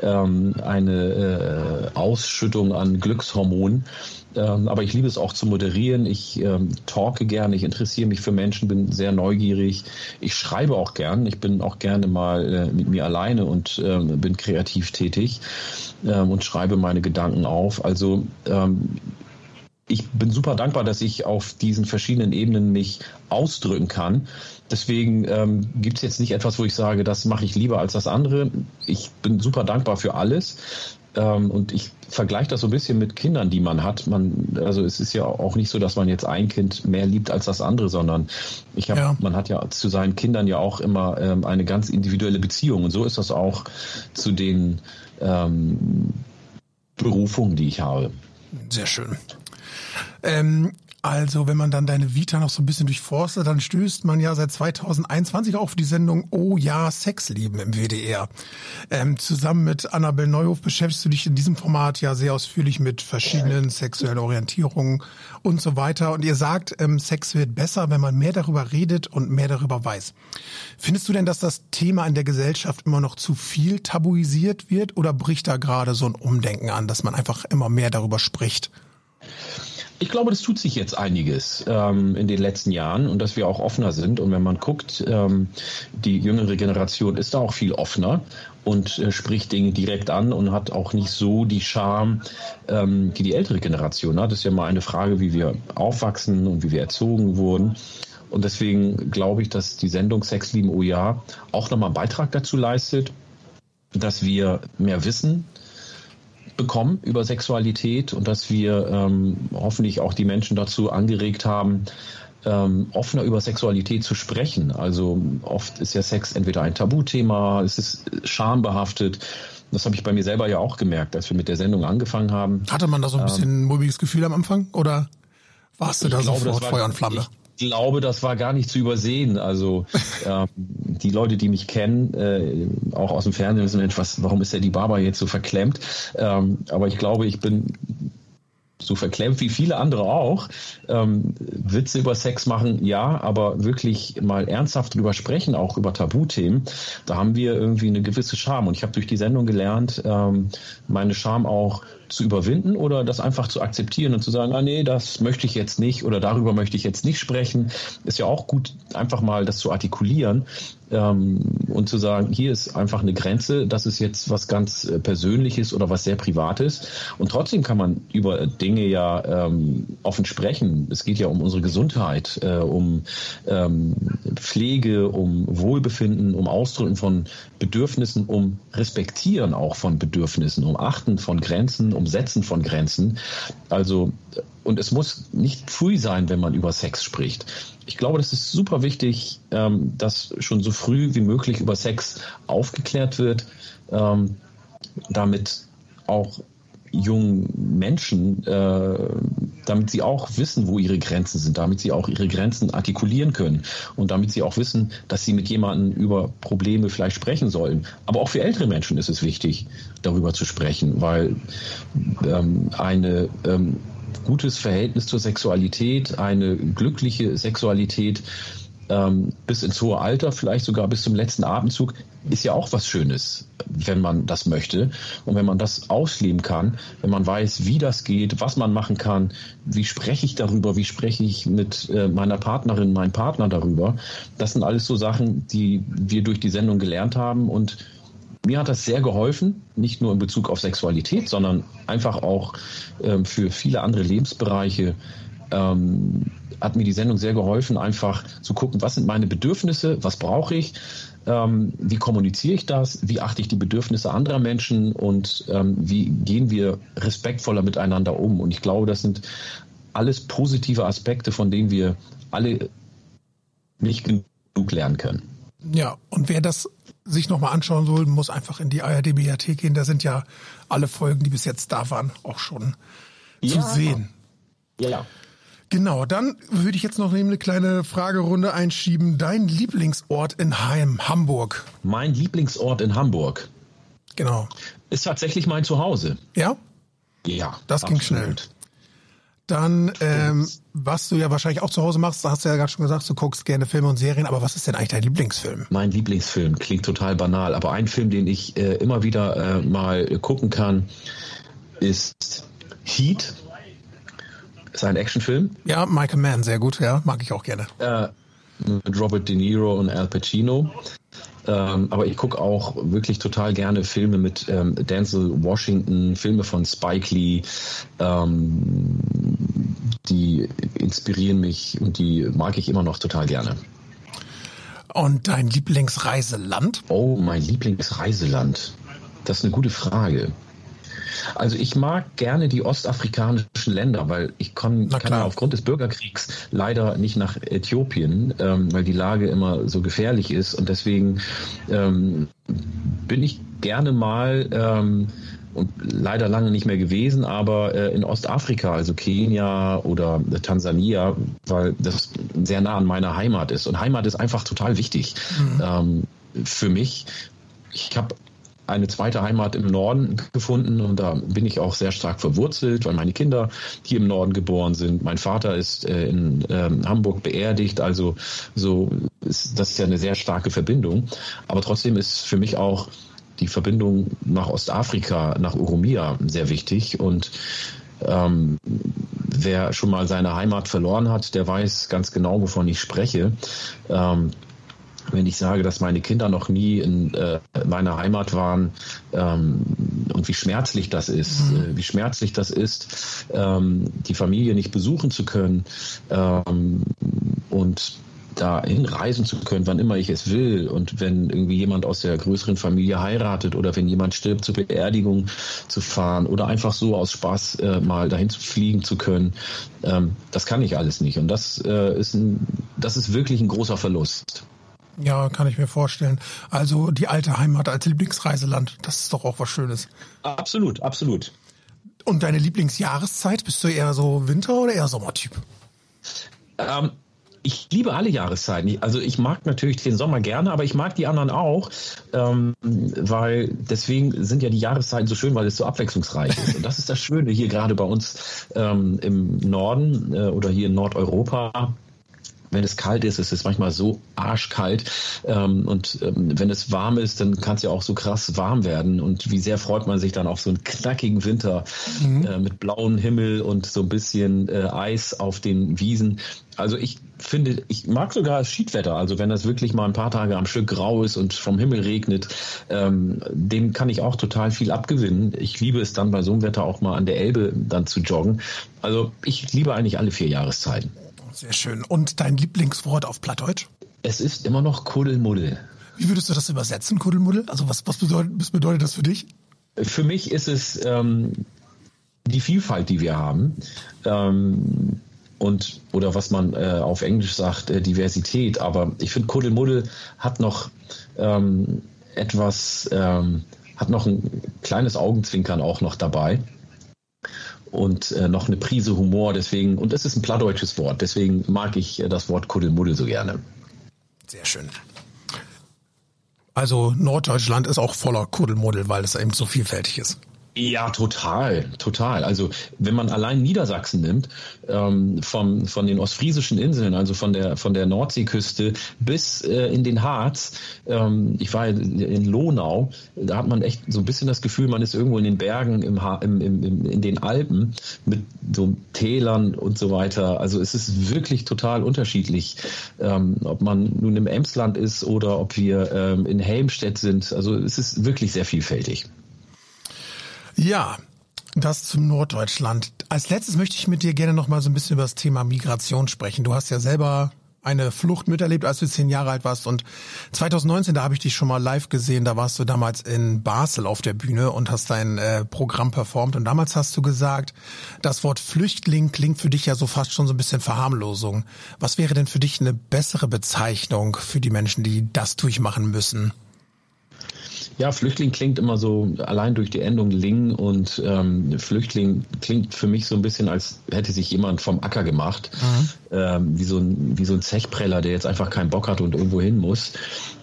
ähm, eine Ausschüttung an Glückshormonen. Ähm, aber ich liebe es auch zu moderieren. Ich ähm, talke gerne, ich interessiere mich für Menschen, bin sehr neugierig. Ich schreibe auch gern. Ich bin auch gerne mal äh, mit mir alleine und ähm, bin kreativ tätig ähm, und schreibe meine Gedanken auf. Also ähm, ich bin super dankbar, dass ich auf diesen verschiedenen Ebenen mich ausdrücken kann. Deswegen ähm, gibt es jetzt nicht etwas, wo ich sage, das mache ich lieber als das andere. Ich bin super dankbar für alles. Ähm, und ich vergleiche das so ein bisschen mit Kindern, die man hat. Man, also es ist ja auch nicht so, dass man jetzt ein Kind mehr liebt als das andere, sondern ich habe, ja. man hat ja zu seinen Kindern ja auch immer ähm, eine ganz individuelle Beziehung. Und so ist das auch zu den ähm, Berufungen, die ich habe. Sehr schön. Ähm, also, wenn man dann deine Vita noch so ein bisschen durchforstet, dann stößt man ja seit 2021 auf die Sendung Oh ja, Sexleben im WDR. Ähm, zusammen mit Annabel Neuhof beschäftigst du dich in diesem Format ja sehr ausführlich mit verschiedenen sexuellen Orientierungen und so weiter. Und ihr sagt, ähm, Sex wird besser, wenn man mehr darüber redet und mehr darüber weiß. Findest du denn, dass das Thema in der Gesellschaft immer noch zu viel tabuisiert wird oder bricht da gerade so ein Umdenken an, dass man einfach immer mehr darüber spricht? Ich glaube, das tut sich jetzt einiges ähm, in den letzten Jahren und dass wir auch offener sind. Und wenn man guckt, ähm, die jüngere Generation ist da auch viel offener und äh, spricht Dinge direkt an und hat auch nicht so die Charme, ähm, die die ältere Generation hat. Das ist ja mal eine Frage, wie wir aufwachsen und wie wir erzogen wurden. Und deswegen glaube ich, dass die Sendung Sex lieben oh ja auch nochmal einen Beitrag dazu leistet, dass wir mehr wissen, bekommen über Sexualität und dass wir ähm, hoffentlich auch die Menschen dazu angeregt haben, ähm, offener über Sexualität zu sprechen. Also oft ist ja Sex entweder ein Tabuthema, es ist schambehaftet. Das habe ich bei mir selber ja auch gemerkt, als wir mit der Sendung angefangen haben. Hatte man da so ein bisschen ähm, ein mulmiges Gefühl am Anfang oder warst du da glaube, sofort Feuer und Flamme? Ich, glaube, das war gar nicht zu übersehen. Also äh, die Leute, die mich kennen, äh, auch aus dem Fernsehen, wissen, Mensch, was, warum ist der die Barber jetzt so verklemmt? Ähm, aber ich glaube, ich bin so verklemmt wie viele andere auch, ähm, Witze über Sex machen, ja, aber wirklich mal ernsthaft drüber sprechen, auch über Tabuthemen, da haben wir irgendwie eine gewisse Scham. Und ich habe durch die Sendung gelernt, ähm, meine Scham auch zu überwinden oder das einfach zu akzeptieren und zu sagen, ah nee, das möchte ich jetzt nicht oder darüber möchte ich jetzt nicht sprechen. Ist ja auch gut, einfach mal das zu artikulieren ähm, und zu sagen, hier ist einfach eine Grenze, das ist jetzt was ganz äh, Persönliches oder was sehr Privates. Und trotzdem kann man über Dinge ja ähm, offen sprechen. Es geht ja um unsere Gesundheit, äh, um ähm, Pflege, um Wohlbefinden, um Ausdrücken von Bedürfnissen, um Respektieren auch von Bedürfnissen, um Achten von Grenzen, um Setzen von Grenzen. Also, und es muss nicht früh sein, wenn man über Sex spricht ich glaube, das ist super wichtig, ähm, dass schon so früh wie möglich über Sex aufgeklärt wird, ähm, damit auch jungen Menschen, äh, damit sie auch wissen, wo ihre Grenzen sind, damit sie auch ihre Grenzen artikulieren können und damit sie auch wissen, dass sie mit jemandem über Probleme vielleicht sprechen sollen. Aber auch für ältere Menschen ist es wichtig, darüber zu sprechen, weil ähm, eine ähm, gutes Verhältnis zur Sexualität, eine glückliche Sexualität ähm, bis ins hohe Alter, vielleicht sogar bis zum letzten Abendzug, ist ja auch was Schönes, wenn man das möchte. Und wenn man das ausleben kann, wenn man weiß, wie das geht, was man machen kann, wie spreche ich darüber, wie spreche ich mit äh, meiner Partnerin, meinem Partner darüber, das sind alles so Sachen, die wir durch die Sendung gelernt haben und mir hat das sehr geholfen, nicht nur in Bezug auf Sexualität, sondern einfach auch ähm, für viele andere Lebensbereiche. Ähm, hat mir die Sendung sehr geholfen, einfach zu gucken, was sind meine Bedürfnisse, was brauche ich, ähm, wie kommuniziere ich das, wie achte ich die Bedürfnisse anderer Menschen und ähm, wie gehen wir respektvoller miteinander um. Und ich glaube, das sind alles positive Aspekte, von denen wir alle nicht genug lernen können. Ja, und wer das sich nochmal anschauen soll, muss einfach in die ARD-Mediathek gehen. Da sind ja alle Folgen, die bis jetzt da waren, auch schon ja. zu sehen. Ja. Genau, dann würde ich jetzt noch eine kleine Fragerunde einschieben. Dein Lieblingsort in Heim, Hamburg. Mein Lieblingsort in Hamburg. Genau. Ist tatsächlich mein Zuhause. Ja? Ja. Das ging schnell. Dann, ähm, was du ja wahrscheinlich auch zu Hause machst, da hast du ja gerade schon gesagt, du guckst gerne Filme und Serien, aber was ist denn eigentlich dein Lieblingsfilm? Mein Lieblingsfilm klingt total banal, aber ein Film, den ich äh, immer wieder äh, mal gucken kann, ist Heat. Ist ein Actionfilm. Ja, Michael Mann, sehr gut, ja, mag ich auch gerne. Äh, mit Robert De Niro und Al Pacino. Ähm, aber ich gucke auch wirklich total gerne Filme mit ähm, Denzel Washington, Filme von Spike Lee. Ähm, die inspirieren mich und die mag ich immer noch total gerne. Und dein Lieblingsreiseland? Oh, mein Lieblingsreiseland. Das ist eine gute Frage. Also ich mag gerne die ostafrikanischen Länder, weil ich kann, kann ja aufgrund des Bürgerkriegs leider nicht nach Äthiopien, ähm, weil die Lage immer so gefährlich ist. Und deswegen ähm, bin ich gerne mal ähm, und leider lange nicht mehr gewesen, aber äh, in Ostafrika, also Kenia oder Tansania, weil das sehr nah an meiner Heimat ist. Und Heimat ist einfach total wichtig mhm. ähm, für mich. Ich habe eine zweite Heimat im Norden gefunden und da bin ich auch sehr stark verwurzelt, weil meine Kinder hier im Norden geboren sind. Mein Vater ist äh, in ähm, Hamburg beerdigt, also so ist das ist ja eine sehr starke Verbindung. Aber trotzdem ist für mich auch die Verbindung nach Ostafrika, nach Urumia sehr wichtig und ähm, wer schon mal seine Heimat verloren hat, der weiß ganz genau, wovon ich spreche. Ähm, wenn ich sage, dass meine Kinder noch nie in äh, meiner Heimat waren ähm, und wie schmerzlich das ist, mhm. äh, wie schmerzlich das ist, ähm, die Familie nicht besuchen zu können ähm, und dahin reisen zu können, wann immer ich es will. Und wenn irgendwie jemand aus der größeren Familie heiratet oder wenn jemand stirbt, zur Beerdigung zu fahren oder einfach so aus Spaß äh, mal dahin zu fliegen zu können, ähm, das kann ich alles nicht. Und das äh, ist ein, das ist wirklich ein großer Verlust. Ja, kann ich mir vorstellen. Also die alte Heimat als Lieblingsreiseland, das ist doch auch was Schönes. Absolut, absolut. Und deine Lieblingsjahreszeit? Bist du eher so Winter- oder eher Sommertyp? Ähm, ich liebe alle Jahreszeiten. Also ich mag natürlich den Sommer gerne, aber ich mag die anderen auch, ähm, weil deswegen sind ja die Jahreszeiten so schön, weil es so abwechslungsreich ist. Und das ist das Schöne hier gerade bei uns ähm, im Norden äh, oder hier in Nordeuropa wenn es kalt ist, ist es manchmal so arschkalt. Ähm, und ähm, wenn es warm ist, dann kann es ja auch so krass warm werden. Und wie sehr freut man sich dann auf so einen knackigen Winter mhm. äh, mit blauem Himmel und so ein bisschen äh, Eis auf den Wiesen. Also ich finde, ich mag sogar das Schiedwetter. Also wenn das wirklich mal ein paar Tage am Stück grau ist und vom Himmel regnet, ähm, dem kann ich auch total viel abgewinnen. Ich liebe es dann bei so einem Wetter auch mal an der Elbe dann zu joggen. Also ich liebe eigentlich alle vier Jahreszeiten. Sehr schön. Und dein Lieblingswort auf Plattdeutsch? Es ist immer noch Kuddelmuddel. Wie würdest du das übersetzen, Kuddelmuddel? Also was, was, bedeutet, was bedeutet das für dich? Für mich ist es ähm, die Vielfalt, die wir haben. Ähm, und oder was man äh, auf Englisch sagt, äh, Diversität. Aber ich finde, Kuddelmuddel hat noch ähm, etwas, ähm, hat noch ein kleines Augenzwinkern auch noch dabei und äh, noch eine Prise Humor. Deswegen, und es ist ein plattdeutsches Wort, deswegen mag ich äh, das Wort Kuddelmuddel so gerne. Sehr schön. Also Norddeutschland ist auch voller Kuddelmuddel, weil es eben so vielfältig ist. Ja, total, total. Also wenn man allein Niedersachsen nimmt, ähm, vom, von den ostfriesischen Inseln, also von der von der Nordseeküste bis äh, in den Harz, ähm, ich war in Lonau, da hat man echt so ein bisschen das Gefühl, man ist irgendwo in den Bergen, im, im, im, in den Alpen mit so Tälern und so weiter. Also es ist wirklich total unterschiedlich, ähm, ob man nun im Emsland ist oder ob wir ähm, in Helmstedt sind. Also es ist wirklich sehr vielfältig. Ja, das zum Norddeutschland. Als letztes möchte ich mit dir gerne noch mal so ein bisschen über das Thema Migration sprechen. Du hast ja selber eine Flucht miterlebt, als du zehn Jahre alt warst. Und 2019, da habe ich dich schon mal live gesehen. Da warst du damals in Basel auf der Bühne und hast dein äh, Programm performt. Und damals hast du gesagt, das Wort Flüchtling klingt für dich ja so fast schon so ein bisschen Verharmlosung. Was wäre denn für dich eine bessere Bezeichnung für die Menschen, die das durchmachen müssen? Ja, Flüchtling klingt immer so allein durch die Endung Ling und ähm, Flüchtling klingt für mich so ein bisschen, als hätte sich jemand vom Acker gemacht, mhm. ähm, wie, so ein, wie so ein Zechpreller, der jetzt einfach keinen Bock hat und irgendwo hin muss.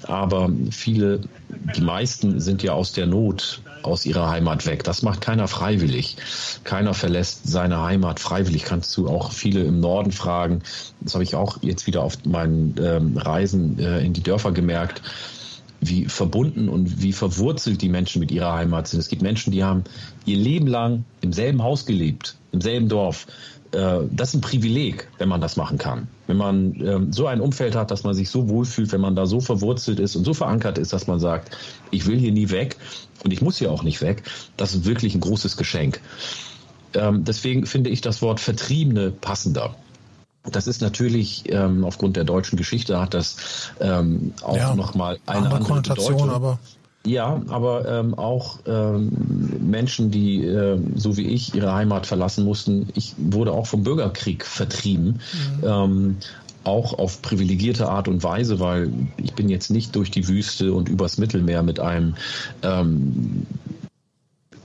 Aber viele, die meisten sind ja aus der Not aus ihrer Heimat weg. Das macht keiner freiwillig. Keiner verlässt seine Heimat freiwillig. Kannst du auch viele im Norden fragen. Das habe ich auch jetzt wieder auf meinen ähm, Reisen äh, in die Dörfer gemerkt wie verbunden und wie verwurzelt die Menschen mit ihrer Heimat sind. Es gibt Menschen, die haben ihr Leben lang im selben Haus gelebt, im selben Dorf. Äh, das ist ein Privileg, wenn man das machen kann. Wenn man ähm, so ein Umfeld hat, dass man sich so wohlfühlt, wenn man da so verwurzelt ist und so verankert ist, dass man sagt, ich will hier nie weg und ich muss hier auch nicht weg, das ist wirklich ein großes Geschenk. Ähm, deswegen finde ich das Wort Vertriebene passender. Das ist natürlich ähm, aufgrund der deutschen Geschichte hat das ähm, auch ja, nochmal eine andere, andere Konnotation, Bedeutung. aber ja, aber ähm, auch ähm, Menschen, die äh, so wie ich ihre Heimat verlassen mussten. Ich wurde auch vom Bürgerkrieg vertrieben. Mhm. Ähm, auch auf privilegierte Art und Weise, weil ich bin jetzt nicht durch die Wüste und übers Mittelmeer mit einem ähm,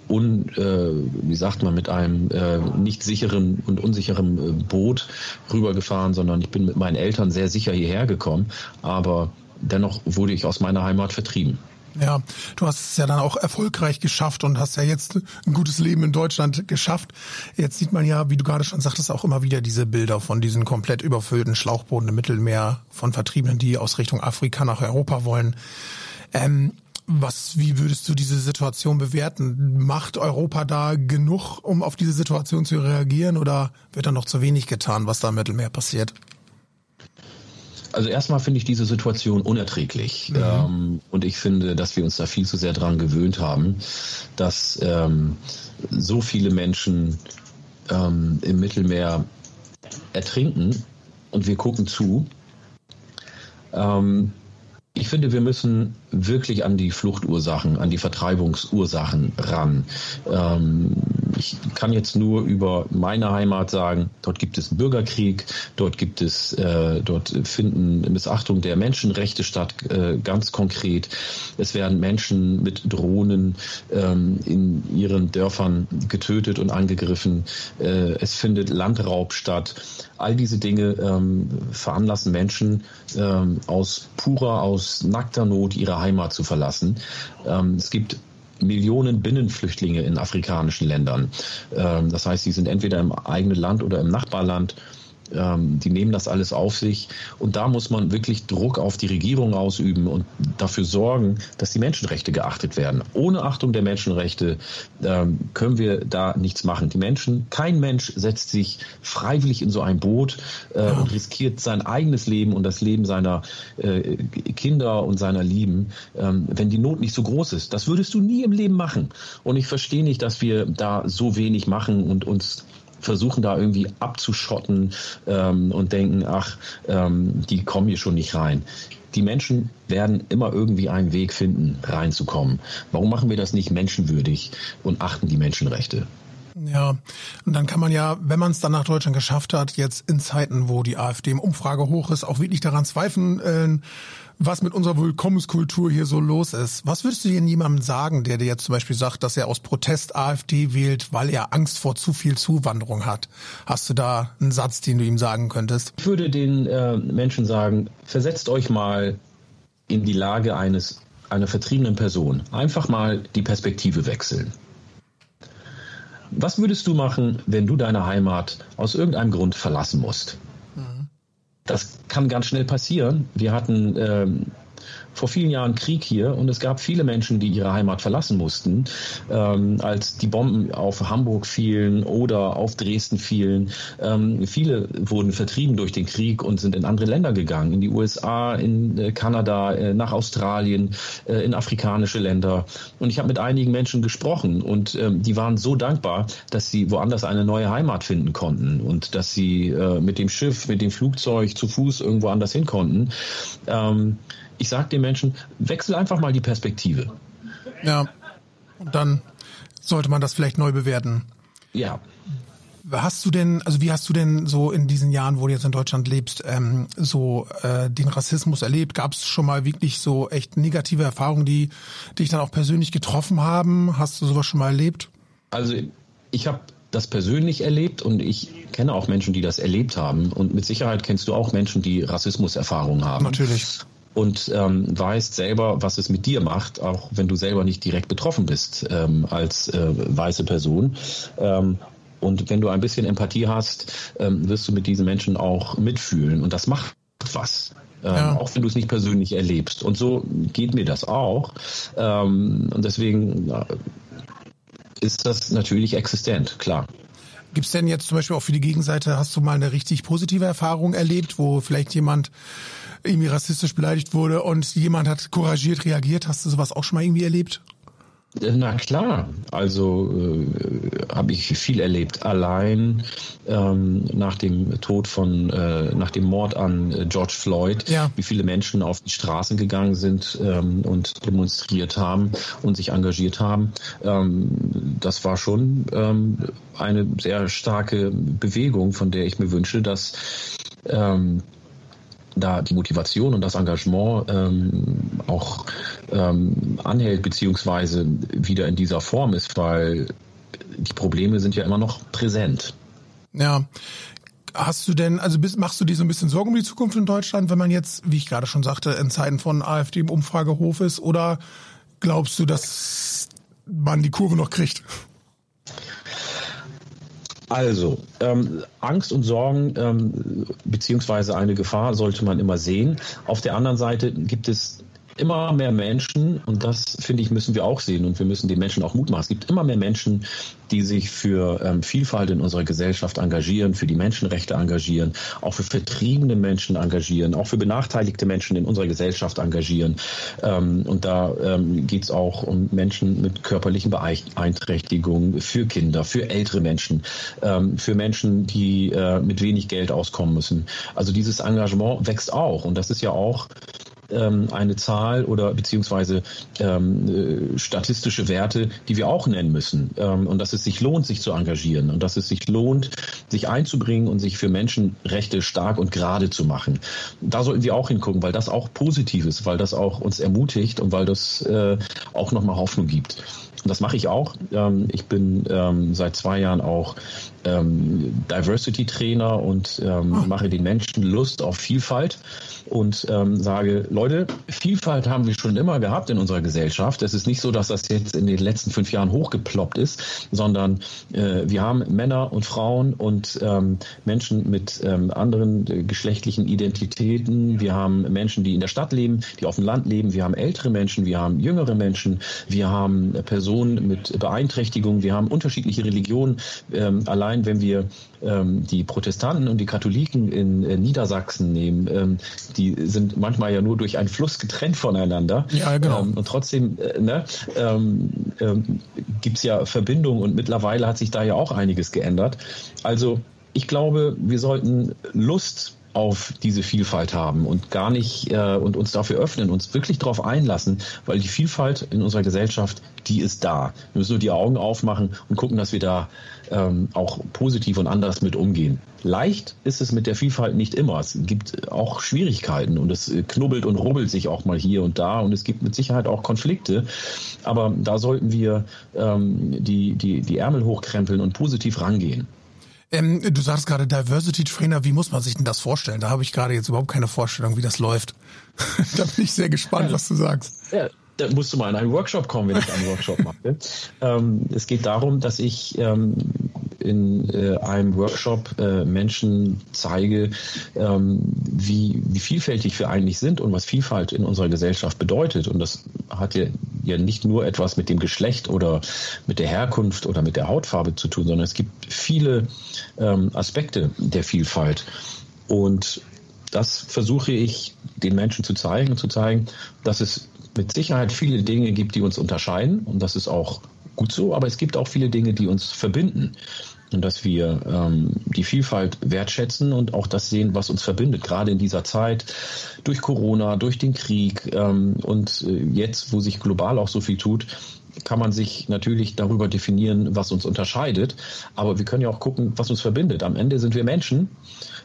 un, äh, wie sagt man, mit einem äh, nicht sicheren und unsicheren äh, Boot rübergefahren, sondern ich bin mit meinen Eltern sehr sicher hierher gekommen. Aber dennoch wurde ich aus meiner Heimat vertrieben. Ja, du hast es ja dann auch erfolgreich geschafft und hast ja jetzt ein gutes Leben in Deutschland geschafft. Jetzt sieht man ja, wie du gerade schon sagtest, auch immer wieder diese Bilder von diesen komplett überfüllten Schlauchbooten im Mittelmeer von Vertriebenen, die aus Richtung Afrika nach Europa wollen. Ähm, was, wie würdest du diese Situation bewerten? Macht Europa da genug, um auf diese Situation zu reagieren oder wird da noch zu wenig getan, was da im Mittelmeer passiert? Also erstmal finde ich diese Situation unerträglich. Mhm. Ähm, und ich finde, dass wir uns da viel zu sehr dran gewöhnt haben, dass ähm, so viele Menschen ähm, im Mittelmeer ertrinken und wir gucken zu. Ähm, ich finde, wir müssen wirklich an die Fluchtursachen, an die Vertreibungsursachen ran. Ähm, ich kann jetzt nur über meine Heimat sagen, dort gibt es Bürgerkrieg, dort gibt es, äh, dort finden Missachtung der Menschenrechte statt, äh, ganz konkret. Es werden Menschen mit Drohnen ähm, in ihren Dörfern getötet und angegriffen. Äh, es findet Landraub statt. All diese Dinge ähm, veranlassen Menschen ähm, aus purer, aus nackter Not ihre Heimat zu verlassen. Ähm, es gibt Millionen Binnenflüchtlinge in afrikanischen Ländern. Ähm, das heißt, sie sind entweder im eigenen Land oder im Nachbarland ähm, die nehmen das alles auf sich. Und da muss man wirklich Druck auf die Regierung ausüben und dafür sorgen, dass die Menschenrechte geachtet werden. Ohne Achtung der Menschenrechte ähm, können wir da nichts machen. Die Menschen, kein Mensch setzt sich freiwillig in so ein Boot äh, ja. und riskiert sein eigenes Leben und das Leben seiner äh, Kinder und seiner Lieben, ähm, wenn die Not nicht so groß ist. Das würdest du nie im Leben machen. Und ich verstehe nicht, dass wir da so wenig machen und uns versuchen da irgendwie abzuschotten ähm, und denken, ach, ähm, die kommen hier schon nicht rein. Die Menschen werden immer irgendwie einen Weg finden, reinzukommen. Warum machen wir das nicht menschenwürdig und achten die Menschenrechte? Ja, und dann kann man ja, wenn man es dann nach Deutschland geschafft hat, jetzt in Zeiten, wo die AfD im Umfrage hoch ist, auch wirklich daran zweifeln, äh, was mit unserer Willkommenskultur hier so los ist. Was würdest du denn jemandem sagen, der dir jetzt zum Beispiel sagt, dass er aus Protest AfD wählt, weil er Angst vor zu viel Zuwanderung hat? Hast du da einen Satz, den du ihm sagen könntest? Ich würde den äh, Menschen sagen, versetzt euch mal in die Lage eines einer vertriebenen Person. Einfach mal die Perspektive wechseln. Was würdest du machen, wenn du deine Heimat aus irgendeinem Grund verlassen musst? Das kann ganz schnell passieren. Wir hatten ähm, vor vielen Jahren Krieg hier und es gab viele Menschen, die ihre Heimat verlassen mussten, ähm, als die Bomben auf Hamburg fielen oder auf Dresden fielen. Ähm, viele wurden vertrieben durch den Krieg und sind in andere Länder gegangen, in die USA, in äh, Kanada, äh, nach Australien, äh, in afrikanische Länder. Und ich habe mit einigen Menschen gesprochen und ähm, die waren so dankbar, dass sie woanders eine neue Heimat finden konnten und dass sie äh, mit dem Schiff, mit dem Flugzeug zu Fuß irgendwo anders hin konnten. Ähm, ich sage den Menschen, wechsel einfach mal die Perspektive. Ja, und dann sollte man das vielleicht neu bewerten. Ja. Hast du denn, also wie hast du denn so in diesen Jahren, wo du jetzt in Deutschland lebst, ähm, so äh, den Rassismus erlebt? Gab es schon mal wirklich so echt negative Erfahrungen, die dich dann auch persönlich getroffen haben? Hast du sowas schon mal erlebt? Also ich habe das persönlich erlebt und ich kenne auch Menschen, die das erlebt haben. Und mit Sicherheit kennst du auch Menschen, die Rassismuserfahrungen haben. Natürlich und ähm, weißt selber, was es mit dir macht, auch wenn du selber nicht direkt betroffen bist ähm, als äh, weiße Person. Ähm, und wenn du ein bisschen Empathie hast, ähm, wirst du mit diesen Menschen auch mitfühlen. Und das macht was. Ähm, ja. Auch wenn du es nicht persönlich erlebst. Und so geht mir das auch. Ähm, und deswegen äh, ist das natürlich existent, klar. Gibt es denn jetzt zum Beispiel auch für die Gegenseite, hast du mal eine richtig positive Erfahrung erlebt, wo vielleicht jemand irgendwie rassistisch beleidigt wurde und jemand hat couragiert reagiert. Hast du sowas auch schon mal irgendwie erlebt? Na klar, also äh, habe ich viel erlebt. Allein ähm, nach dem Tod von, äh, nach dem Mord an äh, George Floyd, ja. wie viele Menschen auf die Straßen gegangen sind ähm, und demonstriert haben und sich engagiert haben. Ähm, das war schon ähm, eine sehr starke Bewegung, von der ich mir wünsche, dass ähm, da die Motivation und das Engagement ähm, auch ähm, anhält, beziehungsweise wieder in dieser Form ist, weil die Probleme sind ja immer noch präsent. Ja. Hast du denn, also bist, machst du dir so ein bisschen Sorgen um die Zukunft in Deutschland, wenn man jetzt, wie ich gerade schon sagte, in Zeiten von AfD im Umfragehof ist? Oder glaubst du, dass man die Kurve noch kriegt? Also, ähm, Angst und Sorgen ähm, beziehungsweise eine Gefahr sollte man immer sehen. Auf der anderen Seite gibt es immer mehr Menschen, und das finde ich, müssen wir auch sehen und wir müssen den Menschen auch Mut machen. Es gibt immer mehr Menschen, die sich für ähm, Vielfalt in unserer Gesellschaft engagieren, für die Menschenrechte engagieren, auch für vertriebene Menschen engagieren, auch für benachteiligte Menschen in unserer Gesellschaft engagieren. Ähm, und da ähm, geht es auch um Menschen mit körperlichen Beeinträchtigungen, für Kinder, für ältere Menschen, ähm, für Menschen, die äh, mit wenig Geld auskommen müssen. Also dieses Engagement wächst auch. Und das ist ja auch ähm, eine Zahl oder beziehungsweise ähm, äh, statistische Werte, die wir auch nennen müssen. Ähm, und dass es sich lohnt, sich zu engagieren und dass es sich lohnt, sich einzubringen und sich für Menschenrechte stark und gerade zu machen. Da sollten wir auch hingucken, weil das auch positiv ist, weil das auch uns ermutigt und weil das äh, auch nochmal Hoffnung gibt. Und das mache ich auch. Ähm, ich bin ähm, seit zwei Jahren auch ähm, Diversity-Trainer und ähm, oh. mache den Menschen Lust auf Vielfalt und ähm, sage, Leute, Vielfalt haben wir schon immer gehabt in unserer Gesellschaft. Es ist nicht so, dass das jetzt in den letzten fünf Jahren hochgeploppt ist, sondern äh, wir haben Männer und Frauen und ähm, Menschen mit ähm, anderen äh, geschlechtlichen Identitäten. Wir haben Menschen, die in der Stadt leben, die auf dem Land leben. Wir haben ältere Menschen, wir haben jüngere Menschen, wir haben Personen mit Beeinträchtigungen, wir haben unterschiedliche Religionen. Ähm, allein wenn wir ähm, die Protestanten und die Katholiken in äh, Niedersachsen nehmen, ähm, die sind manchmal ja nur durch einen Fluss getrennt voneinander. Ja, genau. Ähm, und trotzdem äh, ne, ähm, ähm, gibt es ja Verbindungen und mittlerweile hat sich da ja auch einiges geändert. Also ich glaube, wir sollten Lust auf diese Vielfalt haben und gar nicht äh, und uns dafür öffnen, uns wirklich darauf einlassen, weil die Vielfalt in unserer Gesellschaft, die ist da. Wir müssen nur die Augen aufmachen und gucken, dass wir da ähm, auch positiv und anders mit umgehen. Leicht ist es mit der Vielfalt nicht immer. Es gibt auch Schwierigkeiten und es knubbelt und rubbelt sich auch mal hier und da und es gibt mit Sicherheit auch Konflikte. Aber da sollten wir ähm, die, die, die Ärmel hochkrempeln und positiv rangehen. Ähm, du sagst gerade Diversity Trainer, wie muss man sich denn das vorstellen? Da habe ich gerade jetzt überhaupt keine Vorstellung, wie das läuft. [LAUGHS] da bin ich sehr gespannt, ja, was du sagst. Ja, da musst du mal in einen Workshop kommen, wenn ich einen Workshop mache. [LAUGHS] ähm, es geht darum, dass ich ähm, in äh, einem Workshop äh, Menschen zeige, ähm, wie, wie vielfältig wir eigentlich sind und was Vielfalt in unserer Gesellschaft bedeutet. Und das hat ja, ja nicht nur etwas mit dem Geschlecht oder mit der Herkunft oder mit der Hautfarbe zu tun, sondern es gibt viele ähm, Aspekte der Vielfalt. Und das versuche ich den Menschen zu zeigen zu zeigen, dass es mit Sicherheit viele Dinge gibt, die uns unterscheiden und das ist auch gut so, aber es gibt auch viele Dinge, die uns verbinden und dass wir ähm, die Vielfalt wertschätzen und auch das sehen, was uns verbindet, gerade in dieser Zeit durch Corona, durch den Krieg ähm, und äh, jetzt, wo sich global auch so viel tut, kann man sich natürlich darüber definieren, was uns unterscheidet. Aber wir können ja auch gucken, was uns verbindet. Am Ende sind wir Menschen.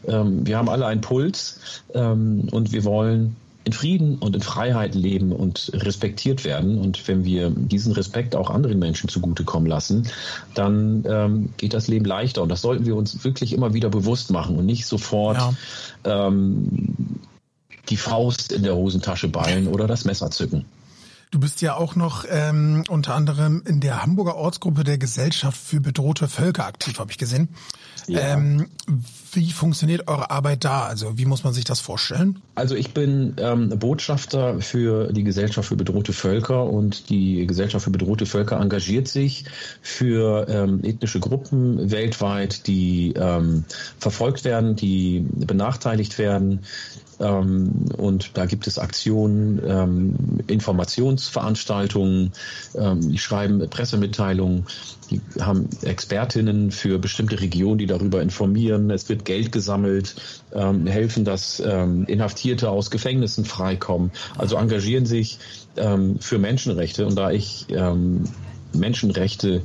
Ähm, wir haben alle einen Puls ähm, und wir wollen in Frieden und in Freiheit leben und respektiert werden. Und wenn wir diesen Respekt auch anderen Menschen zugutekommen lassen, dann ähm, geht das Leben leichter. Und das sollten wir uns wirklich immer wieder bewusst machen und nicht sofort ja. ähm, die Faust in der Hosentasche ballen oder das Messer zücken. Du bist ja auch noch ähm, unter anderem in der Hamburger Ortsgruppe der Gesellschaft für bedrohte Völker aktiv, habe ich gesehen. Ja. Ähm, wie funktioniert eure Arbeit da? Also wie muss man sich das vorstellen? Also ich bin ähm, Botschafter für die Gesellschaft für bedrohte Völker und die Gesellschaft für bedrohte Völker engagiert sich für ähm, ethnische Gruppen weltweit, die ähm, verfolgt werden, die benachteiligt werden, und da gibt es Aktionen, ähm, Informationsveranstaltungen, ähm, die schreiben Pressemitteilungen, die haben Expertinnen für bestimmte Regionen, die darüber informieren. Es wird Geld gesammelt, ähm, helfen, dass ähm, Inhaftierte aus Gefängnissen freikommen. Also engagieren sich ähm, für Menschenrechte. Und da ich Menschenrechte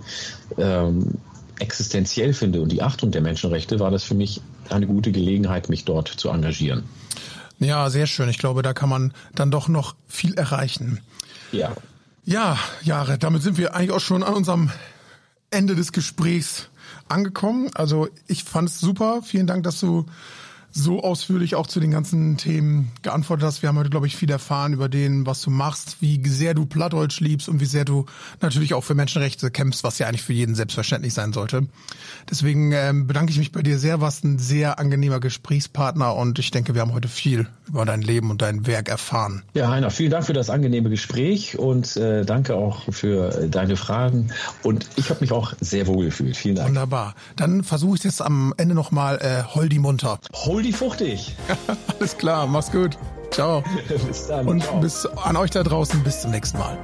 existenziell finde und die Achtung der Menschenrechte, war das für mich eine gute Gelegenheit, mich dort zu engagieren. Ja, sehr schön. Ich glaube, da kann man dann doch noch viel erreichen. Ja. Ja, Jahre, damit sind wir eigentlich auch schon an unserem Ende des Gesprächs angekommen. Also ich fand es super. Vielen Dank, dass du so ausführlich auch zu den ganzen Themen geantwortet hast. Wir haben heute, glaube ich, viel erfahren über den, was du machst, wie sehr du Plattdeutsch liebst und wie sehr du natürlich auch für Menschenrechte kämpfst, was ja eigentlich für jeden selbstverständlich sein sollte. Deswegen ähm, bedanke ich mich bei dir sehr, warst ein sehr angenehmer Gesprächspartner und ich denke, wir haben heute viel über dein Leben und dein Werk erfahren. Ja, Heiner, vielen Dank für das angenehme Gespräch und äh, danke auch für deine Fragen und ich habe mich auch sehr wohl gefühlt. Vielen Dank. Wunderbar. Dann versuche ich jetzt am Ende nochmal äh, Holdi munter. Holdi die fuchtig. [LAUGHS] Alles klar, mach's gut. Ciao. [LAUGHS] bis dann. Und ciao. bis an euch da draußen, bis zum nächsten Mal.